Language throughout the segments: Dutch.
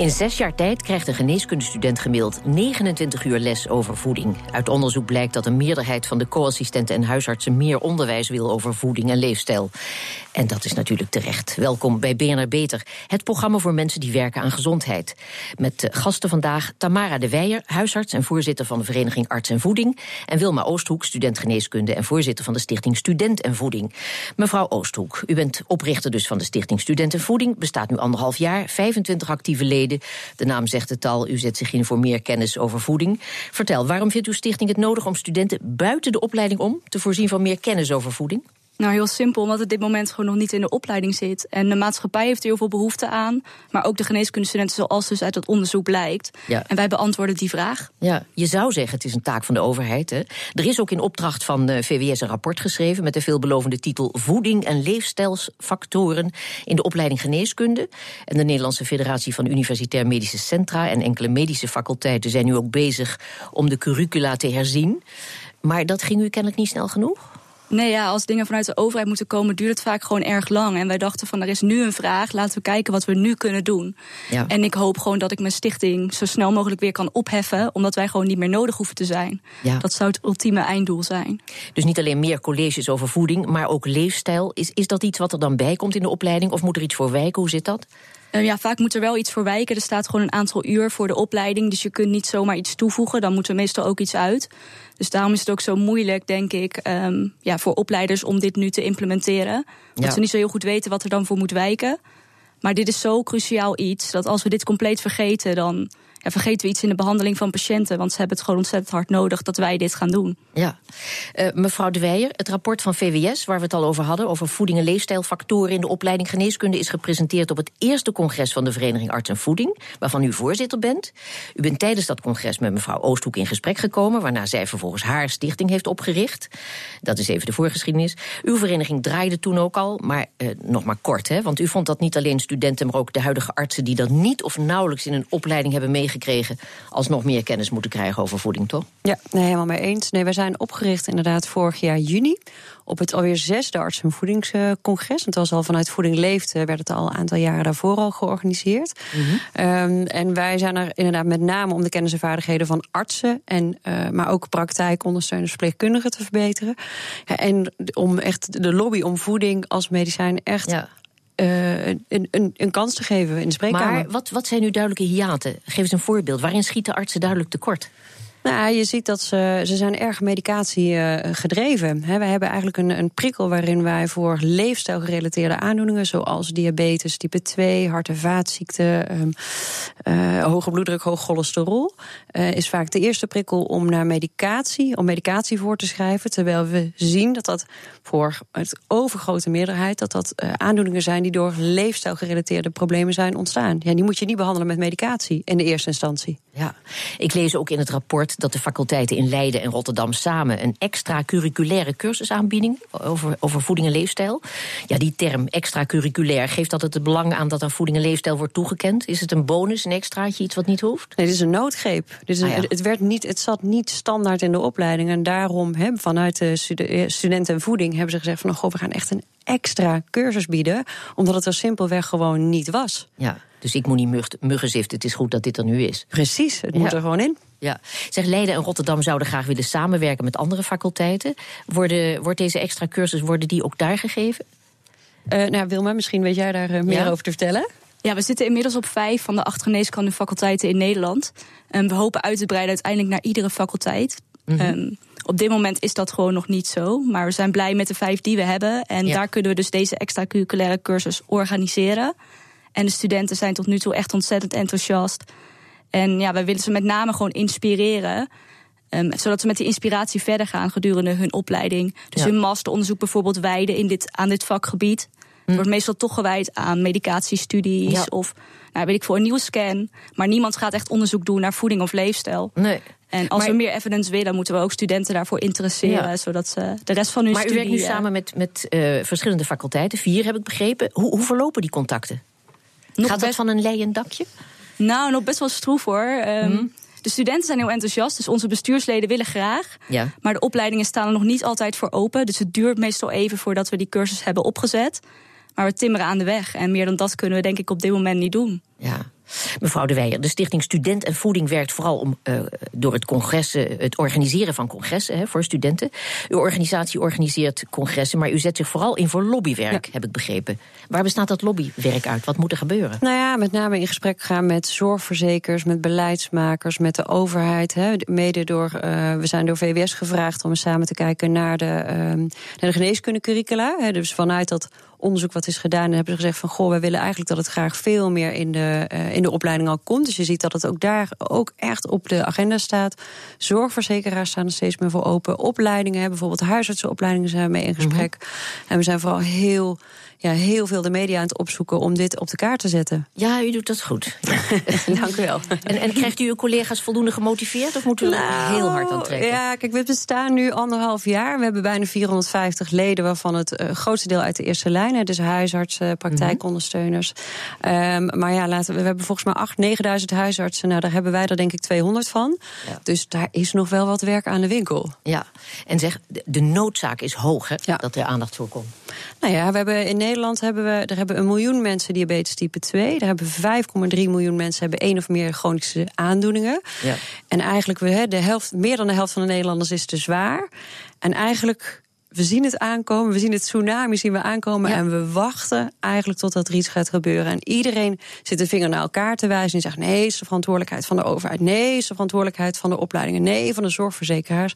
In zes jaar tijd krijgt een geneeskundestudent gemiddeld 29 uur les over voeding. Uit onderzoek blijkt dat een meerderheid van de co-assistenten en huisartsen meer onderwijs wil over voeding en leefstijl. En dat is natuurlijk terecht. Welkom bij BNR Beter, het programma voor mensen die werken aan gezondheid. Met gasten vandaag Tamara de Weijer, huisarts en voorzitter van de Vereniging Arts en Voeding. En Wilma Oosthoek, student geneeskunde en voorzitter van de Stichting Student en Voeding. Mevrouw Oosthoek, u bent oprichter dus van de Stichting Student en Voeding, bestaat nu anderhalf jaar, 25 actieve leden. De naam zegt het al, u zet zich in voor meer kennis over voeding. Vertel, waarom vindt uw stichting het nodig om studenten buiten de opleiding om te voorzien van meer kennis over voeding? Nou, heel simpel, omdat het dit moment gewoon nog niet in de opleiding zit. En de maatschappij heeft er heel veel behoefte aan. Maar ook de geneeskundestudenten, zoals dus uit het onderzoek blijkt. Ja. En wij beantwoorden die vraag. Ja, je zou zeggen, het is een taak van de overheid. Hè? Er is ook in opdracht van de VWS een rapport geschreven... met de veelbelovende titel Voeding en leefstijlsfactoren... in de opleiding geneeskunde. En de Nederlandse Federatie van Universitair Medische Centra... en enkele medische faculteiten zijn nu ook bezig om de curricula te herzien. Maar dat ging u kennelijk niet snel genoeg? Nee, ja, als dingen vanuit de overheid moeten komen, duurt het vaak gewoon erg lang. En wij dachten van, er is nu een vraag, laten we kijken wat we nu kunnen doen. Ja. En ik hoop gewoon dat ik mijn stichting zo snel mogelijk weer kan opheffen, omdat wij gewoon niet meer nodig hoeven te zijn. Ja. Dat zou het ultieme einddoel zijn. Dus niet alleen meer colleges over voeding, maar ook leefstijl. Is, is dat iets wat er dan bij komt in de opleiding, of moet er iets voor wijken? Hoe zit dat? Uh, ja, vaak moet er wel iets voor wijken. Er staat gewoon een aantal uur voor de opleiding. Dus je kunt niet zomaar iets toevoegen. Dan moet er meestal ook iets uit. Dus daarom is het ook zo moeilijk, denk ik, um, ja, voor opleiders om dit nu te implementeren. Ja. ze niet zo heel goed weten wat er dan voor moet wijken. Maar dit is zo cruciaal iets dat als we dit compleet vergeten, dan ja, vergeten we iets in de behandeling van patiënten. Want ze hebben het gewoon ontzettend hard nodig dat wij dit gaan doen. Ja. Uh, mevrouw De Weijer, het rapport van VWS, waar we het al over hadden, over voeding en leefstijlfactoren in de opleiding geneeskunde, is gepresenteerd op het eerste congres van de Vereniging Arts en Voeding, waarvan u voorzitter bent. U bent tijdens dat congres met mevrouw Oosthoek in gesprek gekomen, waarna zij vervolgens haar stichting heeft opgericht. Dat is even de voorgeschiedenis. Uw vereniging draaide toen ook al, maar uh, nog maar kort, hè? Want u vond dat niet alleen studenten, maar ook de huidige artsen die dat niet of nauwelijks in een opleiding hebben meegemaakt gekregen, alsnog meer kennis moeten krijgen over voeding, toch? Ja, nee, helemaal mee eens. Nee, wij zijn opgericht inderdaad vorig jaar juni op het alweer zesde arts- en voedingscongres. Het was al vanuit Voeding Leeft, werd het al een aantal jaren daarvoor al georganiseerd. Mhm. um, en wij zijn er inderdaad met name om de kennis en vaardigheden van artsen, en, uh, maar ook praktijkondersteuners, verpleegkundigen te verbeteren. En om echt de lobby om voeding als medicijn echt ja. Uh, een, een, een, kans te geven in de spreekkamer. Maar wat, wat zijn nu duidelijke hiaten? Geef eens een voorbeeld. Waarin schieten artsen duidelijk tekort? Nou, je ziet dat ze, ze zijn erg medicatie uh, gedreven. Wij hebben eigenlijk een, een prikkel waarin wij voor leefstijlgerelateerde aandoeningen, zoals diabetes type 2, hart- en vaatziekten, um, uh, hoge bloeddruk, hoog cholesterol, uh, is vaak de eerste prikkel om naar medicatie, om medicatie voor te schrijven. Terwijl we zien dat dat voor het overgrote meerderheid dat dat aandoeningen zijn die door leefstijlgerelateerde problemen zijn ontstaan. Ja, die moet je niet behandelen met medicatie in de eerste instantie. Ja, ik lees ook in het rapport dat de faculteiten in Leiden en Rotterdam samen een extra-curriculaire cursusaanbieding over, over voeding en leefstijl. Ja, die term extra-curriculair, geeft dat het belang aan dat aan voeding en leefstijl wordt toegekend? Is het een bonus, een extraatje, iets wat niet hoeft? Nee, dit is een noodgreep. Dit is een, ah, ja. het, werd niet, het zat niet standaard in de opleiding. En daarom, he, vanuit de studenten en voeding, hebben ze gezegd van, goh, we gaan echt een extra cursus bieden, omdat het er simpelweg gewoon niet was. Ja. Dus ik moet niet muggen ziften. Het is goed dat dit er nu is. Precies, het moet er gewoon in. Ja. Zeg, Leiden en Rotterdam zouden graag willen samenwerken met andere faculteiten. Worden, wordt deze extra cursus, worden die ook daar gegeven? Uh, nou, Wilma, misschien weet jij daar uh, meer ja. over te vertellen. Ja, we zitten inmiddels op vijf van de acht geneeskunde faculteiten in Nederland. En we hopen uit te breiden uiteindelijk naar iedere faculteit. Mm -hmm. um, op dit moment is dat gewoon nog niet zo. Maar we zijn blij met de vijf die we hebben. En ja. daar kunnen we dus deze extracurriculaire cursus organiseren. En de studenten zijn tot nu toe echt ontzettend enthousiast. En ja, wij willen ze met name gewoon inspireren. Um, zodat ze met die inspiratie verder gaan gedurende hun opleiding. Dus ja. hun masteronderzoek bijvoorbeeld wijden in dit, aan dit vakgebied. Hm. Het wordt meestal toch gewijd aan medicatiestudies ja. of nou, weet ik voor een nieuwe scan. Maar niemand gaat echt onderzoek doen naar voeding of leefstijl. Nee. En als maar, we meer evidence willen, moeten we ook studenten daarvoor interesseren. Ja. Zodat ze de rest van hun maar studie... Maar u werkt nu samen met, met uh, verschillende faculteiten. Vier heb ik begrepen. Hoe, hoe verlopen die contacten? Nog Gaat dat van een leien dakje? Nou, nog best wel stroef hoor. Ehm, mhm. De studenten zijn heel enthousiast, dus onze bestuursleden willen graag. Ja. Maar de opleidingen staan er nog niet altijd voor open. Dus het duurt meestal even voordat we die cursus hebben opgezet. Maar we timmeren aan de weg. En meer dan dat kunnen we denk ik op dit moment niet doen. Ja. Mevrouw De Weijer, de Stichting Student en Voeding werkt vooral om, uh, door het, congres, het organiseren van congressen hè, voor studenten. Uw organisatie organiseert congressen, maar u zet zich vooral in voor lobbywerk, heb ik begrepen. Waar bestaat dat lobbywerk uit? Wat moet er gebeuren? Nou ja, met name in gesprek gaan met zorgverzekers, met beleidsmakers, met de overheid. Hè. Mede door, uh, we zijn door VWS gevraagd om samen te kijken naar de, uh, naar de geneeskundecurricula. Hè. Dus vanuit dat onderzoek wat is gedaan. En hebben ze gezegd van goh, wij willen eigenlijk dat het graag veel meer in de, uh, in de opleiding al komt. Dus je ziet dat het ook daar ook echt op de agenda staat. Zorgverzekeraars staan er steeds meer voor open. Opleidingen, bijvoorbeeld huisartsenopleidingen zijn mee in gesprek. Mhm. En we zijn vooral heel ja, heel veel de media aan het opzoeken om dit op de kaart te zetten. Ja, u doet dat goed. Dank u wel. En, en, krijgt u uw collega's voldoende gemotiveerd of moet u nou, heel hard aan trekken? Ja, kijk, we bestaan nu anderhalf jaar. We hebben bijna 450 leden, waarvan het uh, grootste deel uit de eerste lijn. Dus huisartsen, praktijkondersteuners. Um, maar ja, laten we, we hebben volgens mij 8.000, 9.000 huisartsen. Nou, daar hebben wij er denk ik 200 van. Dus daar is nog wel wat werk aan de winkel. Ja, en zeg, de noodzaak is hoog hè, dat er aandacht voor komt. Nou ja, we hebben in Nederland hebben we, er hebben een miljoen mensen diabetes type 2. Daar hebben 5,3 miljoen mensen hebben één of meer chronische aandoeningen. Ja. En eigenlijk, we, de helft, meer dan de helft van de Nederlanders is te zwaar. En eigenlijk we zien het aankomen, we zien het tsunami zien we aankomen en we wachten eigenlijk totdat er iets gaat gebeuren. En iedereen zit de vinger naar elkaar te wijzen en zegt nee, is de verantwoordelijkheid van de overheid, nee, is de verantwoordelijkheid van de opleidingen, nee, van de zorgverzekeraars.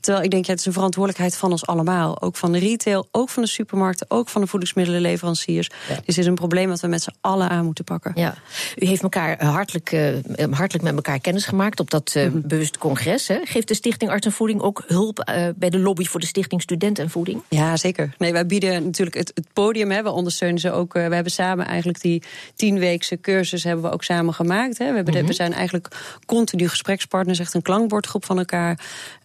Terwijl ik denk, ja, het is een verantwoordelijkheid van ons allemaal, ook van de retail, ook van de supermarkten, ook van de voedingsmiddelenleveranciers. Dus het is een probleem dat we met z'n allen aan moeten pakken. Ja, u heeft elkaar eh, hartelijk, uh, hartelijk met elkaar kennis gemaakt op dat uh, bewust congres. Hè. Geeft de Stichting Arts en Voeding ook hulp uh, bij de lobby voor de Stichting Studenten? En voeding? Ja, zeker. Nee, wij bieden natuurlijk het, het podium. Hè. We ondersteunen ze ook. Uh, we hebben samen eigenlijk die tienweekse cursus hebben we ook samen gemaakt. Hè. We, hebben mhm. we zijn eigenlijk continu gesprekspartners, echt een klankbordgroep van elkaar.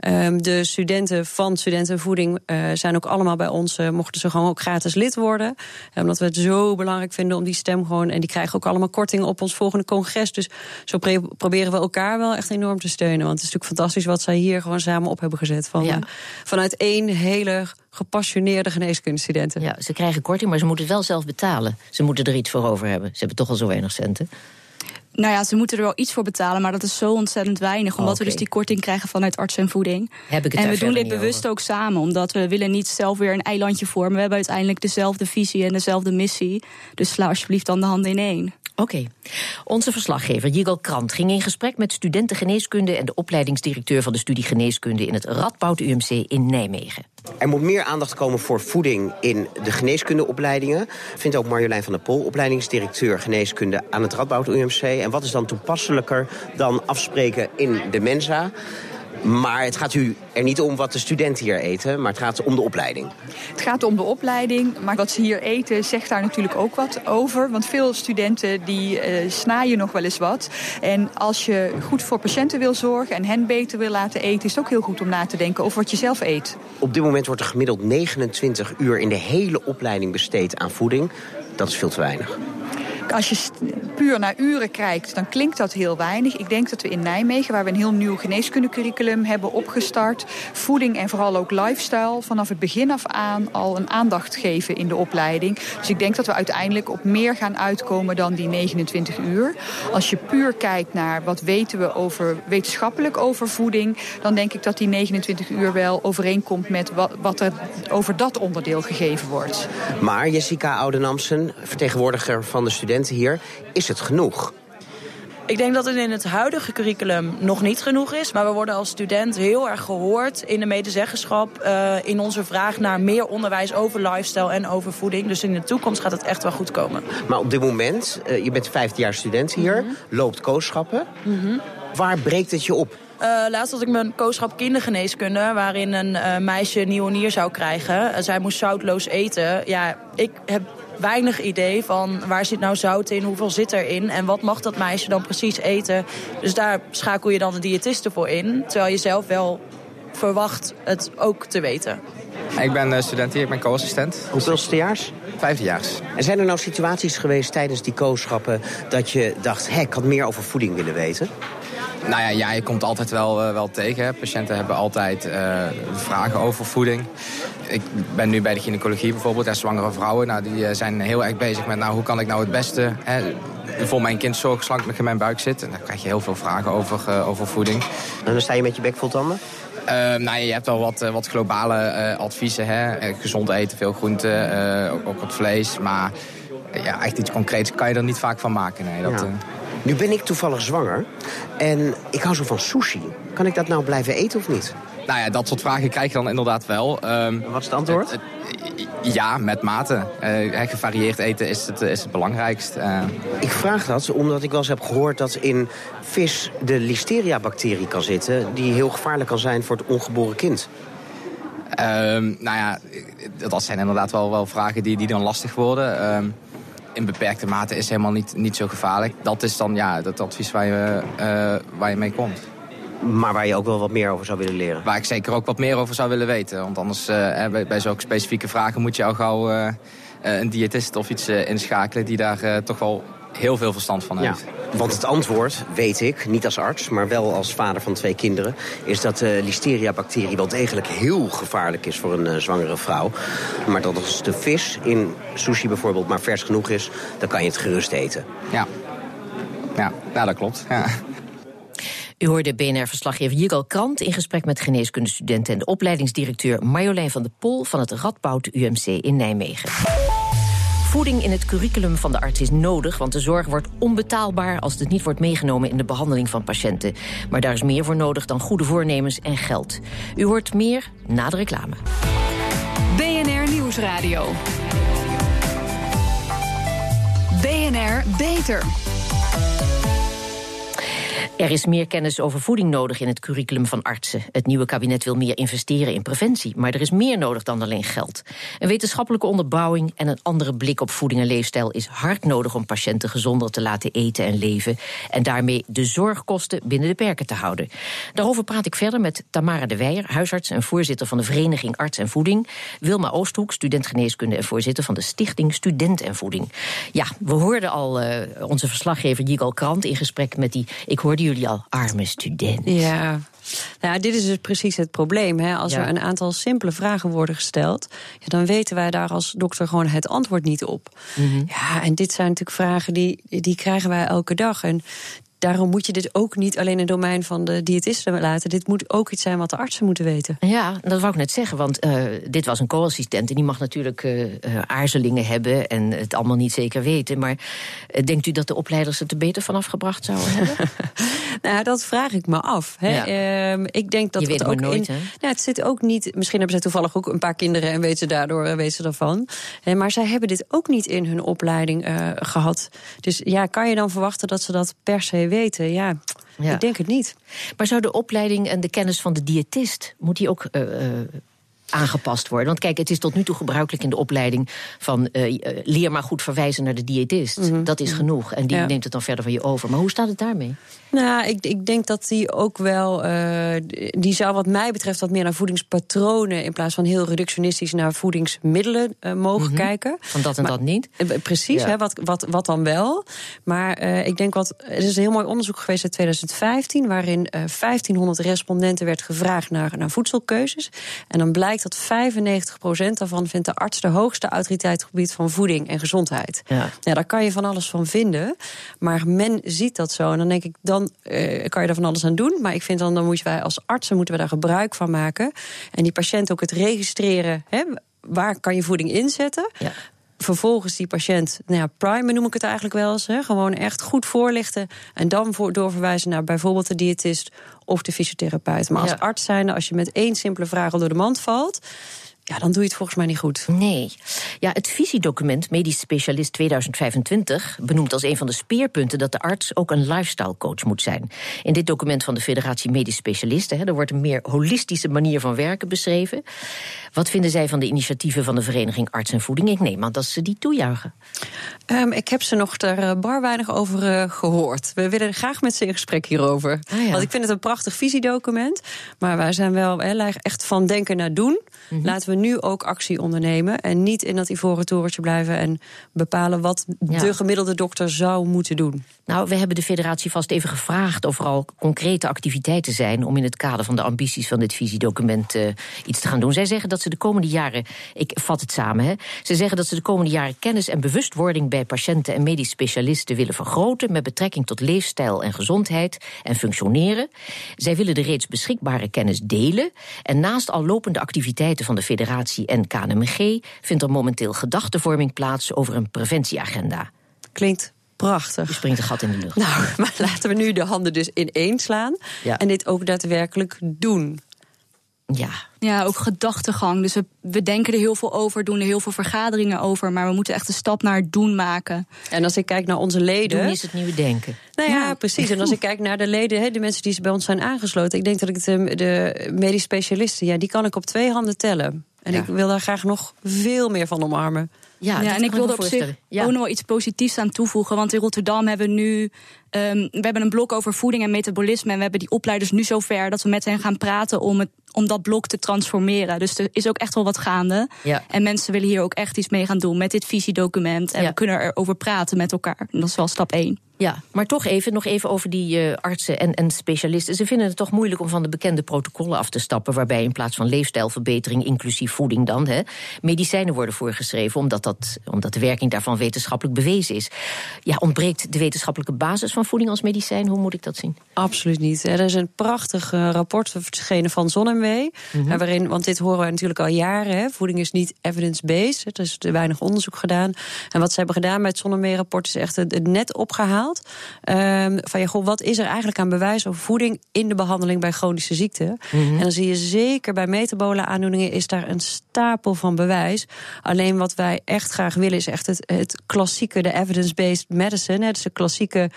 Um, de studenten van Studentenvoeding uh, zijn ook allemaal bij ons. Uh, mochten ze gewoon ook gratis lid worden. omdat we het zo belangrijk vinden om die stem gewoon. En die krijgen ook allemaal kortingen op ons volgende congres. Dus zo proberen we elkaar wel echt enorm te steunen. Want het is natuurlijk fantastisch wat zij hier gewoon samen op hebben gezet. Van, ja. Vanuit één hele gepassioneerde geneeskundestudenten. Ja, ze krijgen korting, maar ze moeten het wel zelf betalen. Ze moeten er iets voor over hebben. Ze hebben toch al zo weinig centen. Nou ja, ze moeten er wel iets voor betalen, maar dat is zo ontzettend weinig. Omdat we dus die korting krijgen vanuit arts en voeding. Heb ik het en we doen dit bewust ook samen, omdat we willen niet zelf weer een eilandje vormen. We hebben uiteindelijk dezelfde visie en dezelfde missie. Dus sla alsjeblieft dan de handen in één. Oké. Onze verslaggever Jigal Krant ging in gesprek met studenten geneeskunde en de opleidingsdirecteur van de studie geneeskunde in het Radboud UMC in Nijmegen. Er moet meer aandacht komen voor voeding in de geneeskundeopleidingen. Vindt ook Marjolein van der Pol, opleidingsdirecteur geneeskunde aan het Radboud UMC. En wat is dan toepasselijker dan afspreken in de Mensa? Maar het gaat u er niet om wat de studenten hier eten, maar het gaat om de opleiding. Het gaat om de opleiding, maar wat ze hier eten zegt daar natuurlijk ook wat over. Want veel studenten die uh, snaaien nog wel eens wat. En als je goed voor patiënten wil zorgen en hen beter wil laten eten... is het ook heel goed om na te denken over wat je zelf eet. Op dit moment wordt er gemiddeld 29 uur in de hele opleiding besteed aan voeding. Dat is veel te weinig als je puur naar uren kijkt, dan klinkt dat heel weinig. Ik denk dat we in Nijmegen, waar we een heel nieuw geneeskundecurriculum hebben opgestart, voeding en vooral ook lifestyle vanaf het begin af aan al een aandacht geven in de opleiding. Dus ik denk dat we uiteindelijk op meer gaan uitkomen dan die 29 uur. Als je puur kijkt naar wat weten we over, wetenschappelijk over voeding, dan denk ik dat die 29 uur wel overeenkomt met wat, wat er over dat onderdeel gegeven wordt. Maar Jessica Oudenamsen, vertegenwoordiger van de studenten hier. Is het genoeg? Ik denk dat het in het huidige curriculum nog niet genoeg is. Maar we worden als student heel erg gehoord in de medezeggenschap. Uh, in onze vraag naar meer onderwijs over lifestyle en over voeding. Dus in de toekomst gaat het echt wel goed komen. Maar op dit moment, uh, je bent 15 jaar student hier, mm loopt kooschappen. Mm Waar breekt het je op? Uh, laatst had ik mijn kooschap kindergeneeskunde... waarin een uh, meisje nieuwe nier zou krijgen. Uh, zij moest zoutloos eten. Ja, ik heb weinig idee van waar zit nou zout in, hoeveel zit erin en wat mag dat meisje dan precies eten. Dus daar schakel je dan de diëtiste voor in, terwijl je zelf wel verwacht het ook te weten. Ik ben student hier, ik ben co-assistent. Hoeveelstejaars? Vijfdejaars. En zijn er nou situaties geweest tijdens die kooschappen dat je dacht, hé, ik had meer over voeding willen weten? Nou ja, ja je komt altijd wel, uh, wel tegen. Patiënten hebben altijd uh, vragen over voeding. Ik ben nu bij de gynaecologie bijvoorbeeld en zwangere vrouwen. Nou, die uh, zijn heel erg bezig met nou, hoe kan ik nou het beste hè, voor mijn kind zorgen zolang ik in mijn buik zit. En dan krijg je heel veel vragen over, over voeding. En dan sta je met je bek vol tanden? Uh, nou ja, je hebt al wat, wat globale uh, adviezen. Hè? Gezond eten, veel groenten, uh, ook, ook, wat vlees. Maar ja, echt iets concreets kan je er niet vaak van maken. Nee, dat, ja. Nu ben ik toevallig zwanger en ik hou zo van sushi. Kan ik dat nou blijven eten of niet? Nou ja, dat soort vragen krijg je dan inderdaad wel. Um, wat is het antwoord? ja, met mate. Uh, gevarieerd eten is het, is het belangrijkst. Uh, ik vraag dat omdat ik wel eens heb gehoord dat in vis de listeria-bacterie kan zitten... die heel gevaarlijk kan zijn voor het ongeboren kind. Um, nou ja, dat zijn inderdaad wel, wel vragen die, die dan lastig worden. Um, in beperkte mate is helemaal niet, niet zo gevaarlijk. Dat is dan ja, het advies waar je, uh, waar je mee komt. Maar waar je ook wel wat meer over zou willen leren? Waar ik zeker ook wat meer over zou willen weten. Want anders, uh, bij, bij zulke specifieke vragen moet je al gauw uh, een diëtist of iets inschakelen... die daar toch wel heel veel verstand van heeft. Ja, want het antwoord, weet ik, niet als arts, maar wel als vader van twee kinderen... is dat de listeria-bacterie wel degelijk heel gevaarlijk is voor een uh, zwangere vrouw. Maar dat als de vis in sushi bijvoorbeeld maar vers genoeg is... dan kan je het gerust eten. Ja, ja nou, dat klopt. Ja. U hoorde BNR-verslaggever Jigal Krant in gesprek met geneeskundestudenten en de opleidingsdirecteur Marjolein van der Pol van het Radboud UMC in Nijmegen. Voeding in het curriculum van de arts is nodig, want de zorg wordt onbetaalbaar als het niet wordt meegenomen in de behandeling van patiënten. Maar daar is meer voor nodig dan goede voornemens en geld. U hoort meer na de reclame. BNR Nieuwsradio. BNR Beter. Er is meer kennis over voeding nodig in het curriculum van artsen. Het nieuwe kabinet wil meer investeren in preventie, maar er is meer nodig dan alleen geld. Een wetenschappelijke onderbouwing en een andere blik op voeding en leefstijl is hard nodig om patiënten gezonder te laten eten en leven en daarmee de zorgkosten binnen de perken te houden. Daarover praat ik verder met Tamara de Weijer, huisarts en voorzitter van de Vereniging Arts en Voeding, Wilma Oosthoek, student geneeskunde en voorzitter van de Stichting Student en Voeding. Ja, we hoorden al uh, onze verslaggever Jigal Krant in gesprek met die, ik hoorde jullie al, arme student. Ja. Nou, dit is dus precies het probleem. Hè. Als Ja. er een aantal simpele vragen worden gesteld, ja, dan weten wij daar als dokter gewoon het antwoord niet op. Ja, en dit zijn natuurlijk vragen die, die krijgen wij elke dag. En daarom moet je dit ook niet alleen in het domein van de diëtisten laten. Dit moet ook iets zijn wat de artsen moeten weten. Ja, dat wou ik net zeggen, want eh, dit was een co-assistent... en die mag natuurlijk eh, eh, aarzelingen hebben en het allemaal niet zeker weten. Maar denkt u dat de opleiders het er beter vanaf gebracht zouden hebben? Nou, dat vraag ik me af. Hè. Ja. Ehm, ik denk dat Je weet het ook nooit, in. Nou, het zit ook niet. Misschien hebben zij toevallig ook een paar kinderen en weten ze daardoor weten ze ervan. Hè, maar zij hebben dit ook niet in hun opleiding eh, gehad. Dus ja, kan je dan verwachten dat ze dat per se weten? Ja, Ja. ik denk het niet. maar zou de opleiding en de kennis van de diëtist... moet die ook eh, eh, aangepast worden? Want kijk, het is tot nu toe gebruikelijk in de opleiding... van eh, eh, leer maar goed verwijzen naar de diëtist. Dat is genoeg en die Mhm. Ja. neemt het dan verder van je over. Maar hoe staat het daarmee? Nou, ik, ik denk dat die ook wel. eh, die zou, wat mij betreft, wat meer naar voedingspatronen. in plaats van heel reductionistisch naar voedingsmiddelen mogen kijken. Van dat en Maar- dat niet? Precies, Ja. hè, wat, wat, wat dan wel. Maar ik denk wat. Er is een heel mooi onderzoek geweest uit 2015. waarin eh 1500 respondenten werd gevraagd naar, naar voedselkeuzes. En dan blijkt dat 95% daarvan vindt de arts de hoogste autoriteit gebied van voeding en gezondheid. Ja. Ja, daar kan je van alles van vinden. Maar men ziet dat zo. En dan denk ik, dan eh, kan je er van alles aan doen. Maar ik vind dan, dan moeten wij als artsen moeten we daar gebruik van maken. En die patiënt ook het registreren. Hè, waar kan je voeding inzetten? Ja. Vervolgens die patiënt, nou ja, primen noem ik het eigenlijk wel eens. Hè, gewoon echt goed voorlichten. En dan voor, doorverwijzen naar bijvoorbeeld de diëtist of de fysiotherapeut. Maar als Ja. arts zijnde, als je met één simpele vraag al door de mand valt. Ja, dan doe je het volgens mij niet goed. Nee. Ja, het visiedocument Medisch Specialist 2025 benoemt als een van de speerpunten dat de arts ook een lifestyle coach moet zijn. In dit document van de Federatie Medisch Specialisten hè, er wordt een meer holistische manier van werken beschreven. Wat vinden zij van de initiatieven van de Vereniging Arts en Voeding? Ik neem aan dat ze die toejuichen. Ehm, ik heb ze nog er eh, bar weinig over eh, gehoord. We willen graag met ze in gesprek hierover. Ah, ja. Want ik vind het een prachtig visiedocument. Maar wij zijn wel erg echt van denken naar doen. Mhm. Laten we nu ook actie ondernemen. En niet in dat ivoren torentje blijven en bepalen wat de gemiddelde dokter zou moeten doen. Nou, we hebben de federatie vast even gevraagd of er al concrete activiteiten zijn om in het kader van de ambities van dit visiedocument uh, iets te gaan doen. Zij zeggen dat ze de komende jaren, ik vat het samen, hè, ze zeggen dat ze de komende jaren kennis en bewustwording bij patiënten en medisch specialisten willen vergroten met betrekking tot leefstijl en gezondheid en functioneren. Zij willen de reeds beschikbare kennis delen. En naast al lopende activiteiten van de federatie en KNMG vindt er momenteel gedachtenvorming plaats over een preventieagenda. Klinkt prachtig. Je springt een gat in de lucht. Nou, maar laten we nu de handen dus ineen slaan en dit ook daadwerkelijk doen. Ja. Ja, ook gedachtegang. Dus we, we, denken er heel veel over, doen er heel veel vergaderingen over. Maar we moeten echt een stap naar het doen maken. En als ik kijk naar onze leden. Doen is het nieuwe denken. Nou ja, precies. En als ik kijk naar de leden, de mensen die bij ons zijn aangesloten. Ik denk dat ik de, de medisch specialisten, ja, die kan ik op twee handen tellen. En ik wil daar graag nog veel meer van omarmen. Ja, ja en ik wilde op zich ja. ook nog wel iets positiefs aan toevoegen. Want in Rotterdam hebben we nu. Um, we hebben een blok over voeding en metabolisme. En we hebben die opleiders nu zover dat we met hen gaan praten om, het, om dat blok te transformeren. Dus er is ook echt wel wat gaande. Ja. En mensen willen hier ook echt iets mee gaan doen met dit visiedocument. En we kunnen erover praten met elkaar. En dat is wel stap één. Ja, maar toch even, nog even over die uh, artsen en, en specialisten. Ze vinden het toch moeilijk om van de bekende protocollen af te stappen... waarbij in plaats van leefstijlverbetering, inclusief voeding dan... Hè, medicijnen worden voorgeschreven, omdat, dat, omdat de werking daarvan wetenschappelijk bewezen is. Ja, ontbreekt de wetenschappelijke basis van voeding als medicijn? Hoe moet ik dat zien? Absoluut niet. Er is een prachtig uh, rapport verschenen van Zonnewee. Mm waarin, want dit horen we natuurlijk al jaren. Hè, voeding is niet evidence-based. Er is te weinig onderzoek gedaan. En wat ze hebben gedaan met het Zonnewee-rapport... is echt het net opgehaald Ehm, van ja, goh, wat is er eigenlijk aan bewijs over voeding in de behandeling bij chronische ziekten? Mhm. En dan zie je zeker bij metabole aandoeningen is daar een stapel van bewijs. Alleen wat wij echt graag willen is echt het, het klassieke, de evidence-based medicine. Het is de klassieke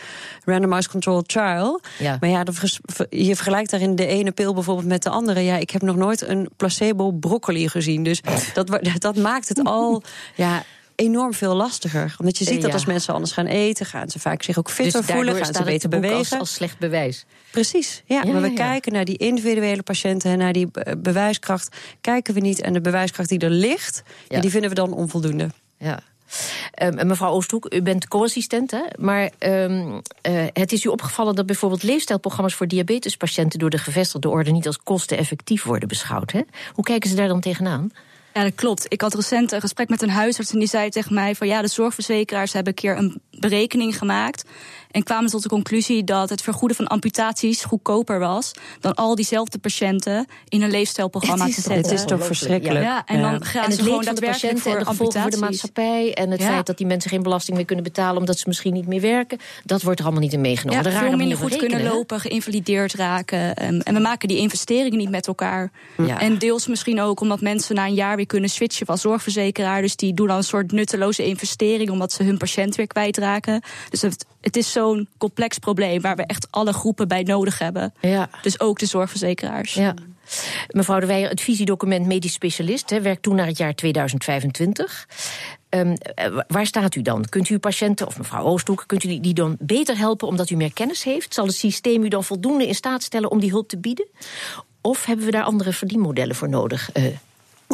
randomized controlled trial. Ja. Maar ja, je vergelijkt daarin de ene pil bijvoorbeeld met de andere. Ja, ik heb nog nooit een placebo broccoli gezien. Dus dat, dat maakt het al. Ja, enorm veel lastiger. Omdat je ziet dat als mensen anders gaan eten, gaan ze vaak zich ook fitter dus voelen, gaan ze beter bewegen. Als, als slecht bewijs. Precies, ja. maar we kijken naar die individuele patiënten en naar die bewijskracht. Kijken we niet en de bewijskracht die er ligt, die vinden we dan onvoldoende. Ja. Um, mevrouw Oosthoek, u bent co-assistent, hè? maar um, uh, het is u opgevallen dat bijvoorbeeld leefstijlprogramma's voor diabetespatiënten door de gevestigde orde niet als kosteneffectief worden beschouwd. Hè? Hoe kijken ze daar dan tegenaan? Ja, dat klopt. Ik had recent een gesprek met een huisarts en die zei tegen mij van ja, de zorgverzekeraars hebben een keer een berekening gemaakt. En kwamen tot de conclusie dat het vergoeden van amputaties goedkoper was dan al diezelfde patiënten in een leefstijlprogramma te zetten. Het is toch verschrikkelijk. Ja, en dan gaan ze gewoon daadwerkelijk voor en amputaties. voor de maatschappij en het feit dat die mensen geen belasting meer kunnen betalen omdat ze misschien niet meer werken, dat wordt er allemaal niet in meegenomen. Ja, veel minder goed kunnen lopen, geïnvalideerd raken. En we maken die investeringen niet met elkaar. En deels misschien ook omdat mensen na een jaar weer kunnen switchen van zorgverzekeraar. Dus die doen dan een soort nutteloze investering omdat ze hun patiënt weer kwijtraken. Dus het, het is zo'n complex probleem waar we echt alle groepen bij nodig hebben. Ja. Dus ook de zorgverzekeraars. Ja. Mevrouw de Weijer, het visiedocument medisch specialist hè, werkt toen naar het jaar 2025. Um, ehm, waar staat u dan? Kunt u uw patiënten, of mevrouw Oosthoek, kunt u die dan beter helpen omdat u meer kennis heeft? Zal het systeem u dan voldoende in staat stellen om die hulp te bieden? Of hebben we daar andere verdienmodellen voor nodig? Uh,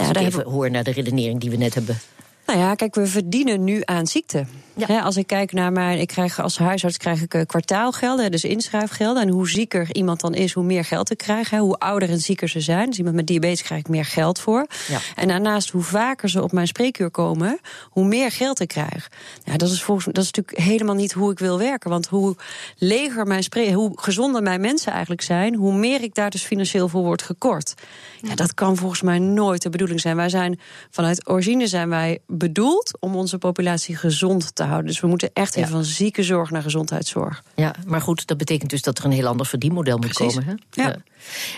als ja, ik even hoor naar de redenering die we net hebben. Nou ja, kijk, we verdienen nu aan ziekte als ik kijk naar mijn. Ik krijg als huisarts krijg ik eh, kwartaalgelden, dus inschrijfgelden. En hoe zieker iemand dan is, hoe meer geld ik krijg. Hoe ouder en zieker ze zijn. Dus iemand met diabetes krijg ik meer geld voor. Ja. En daarnaast, hoe vaker ze op mijn spreekuur komen, hoe meer geld ik krijg. Ja, dat is volgens dat is natuurlijk helemaal niet hoe ik wil werken. Want hoe leger mijn spreek, hoe gezonder mijn mensen eigenlijk zijn, hoe meer ik daar dus financieel voor word gekort. Ja, dat kan volgens mij nooit de bedoeling zijn. Wij zijn vanuit origine zijn wij bedoeld om onze populatie gezond te houden. Dus we moeten echt even van ziekenzorg naar gezondheidszorg. Ja, maar goed, dat betekent dus dat er een heel ander verdienmodel moet komen. Hè? Ja.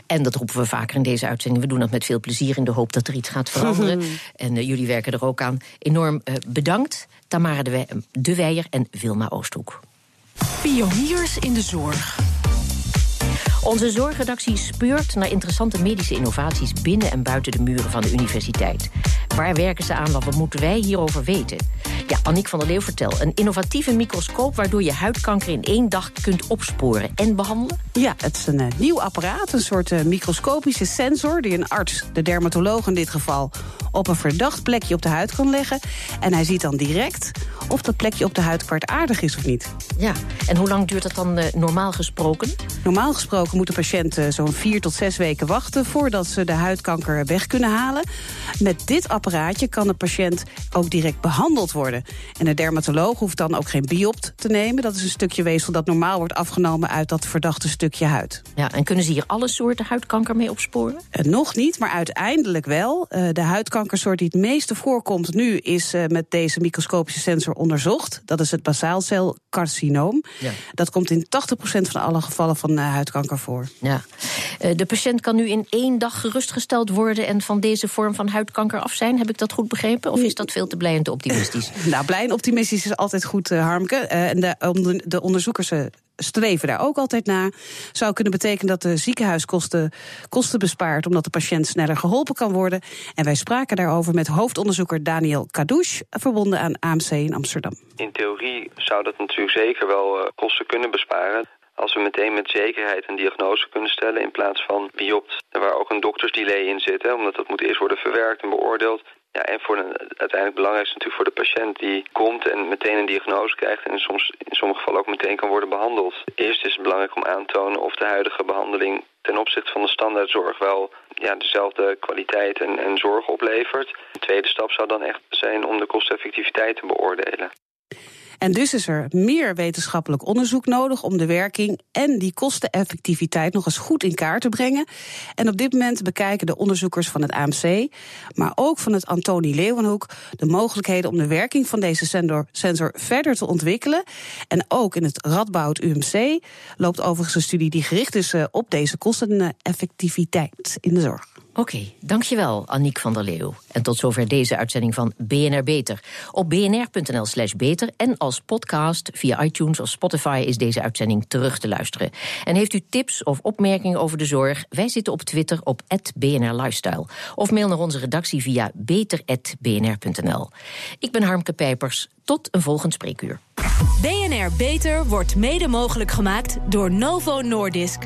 En dat roepen we vaker in deze uitzending. We doen dat met veel plezier in de hoop dat er iets gaat veranderen. en uh, jullie werken er ook aan. Enorm uh, bedankt, Tamara de, de Weijer en Wilma Oosthoek. Pioniers in de zorg. Onze zorgredactie speurt naar interessante medische innovaties binnen en buiten de muren van de universiteit. Waar werken ze aan? Wat moeten wij hierover weten? Ja, Annick van der Leeuw, vertel. Een innovatieve microscoop waardoor je huidkanker in één dag kunt opsporen en behandelen? Ja, het is een uh, nieuw apparaat, een soort uh, microscopische sensor... die een arts, de dermatoloog in dit geval, op een verdacht plekje op de huid kan leggen. En hij ziet dan direct of dat plekje op de huid kwaadaardig is of niet. Ja, en hoe lang duurt dat dan uh, normaal gesproken? Normaal gesproken moet de patiënt zo'n vier tot zes weken wachten... voordat ze de huidkanker weg kunnen halen. Met dit apparaatje kan de patiënt ook direct behandeld worden. En de dermatoloog hoeft dan ook geen biopt te nemen. Dat is een stukje weefsel dat normaal wordt afgenomen uit dat verdachte stukje huid. Ja, en kunnen ze hier alle soorten huidkanker mee opsporen? Uh, nog niet, maar uiteindelijk wel. De huidkankersoort die het meeste voorkomt nu is uh, met deze microscopische sensor onderzocht. Dat is het basaalcelcarcinoom. Ja. Dat komt in 80% van alle gevallen van huidkanker voor. Ja. de patiënt kan nu in één dag gerustgesteld worden en van deze vorm van huidkanker af zijn. Heb ik dat goed begrepen? Of is dat veel te blij en te optimistisch? nou, blij en optimistisch is altijd goed, Harmke. en de, de onderzoekers streven daar ook altijd naar. Zou kunnen betekenen dat de ziekenhuiskosten kosten bespaart... omdat de patiënt sneller geholpen kan worden. En wij spraken daarover met hoofdonderzoeker Daniel Kadouche... verbonden aan AMC in Amsterdam. In theorie zou dat natuurlijk zeker wel kosten kunnen besparen... Als we meteen met zekerheid een diagnose kunnen stellen in plaats van biopt, waar ook een doktersdelay in zit, hè, omdat dat moet eerst worden verwerkt en beoordeeld. Ja, en voor een, uiteindelijk belangrijk is natuurlijk voor de patiënt die komt en meteen een diagnose krijgt en soms in sommige gevallen ook meteen kan worden behandeld. Eerst is het belangrijk om aan te tonen of de huidige behandeling ten opzichte van de standaardzorg wel ja, dezelfde kwaliteit en, en zorg oplevert. De tweede stap zou dan echt zijn om de kosteffectiviteit te beoordelen. En dus is er meer wetenschappelijk onderzoek nodig om de werking en die kosteneffectiviteit nog eens goed in kaart te brengen. En op dit moment bekijken de onderzoekers van het AMC, maar ook van het Antonie Leeuwenhoek, de mogelijkheden om de werking van deze sensor, sensor verder te ontwikkelen. En ook in het Radboud UMC loopt overigens een studie die gericht is eh, op deze kosteneffectiviteit in de zorg. Oké, dankjewel Aniek van der Leeuw. En tot zover deze uitzending van BNR Beter. Op bnr.nl slash beter en als podcast via iTunes of Spotify is deze uitzending terug te luisteren. En heeft u tips of opmerkingen over de zorg? Wij zitten op Twitter op BNR Lifestyle. Of mail naar onze redactie via beter.bnr.nl. Ik ben Harmke Pijpers. Tot een volgend spreekuur. BNR Beter wordt mede mogelijk gemaakt door Novo Nordisk.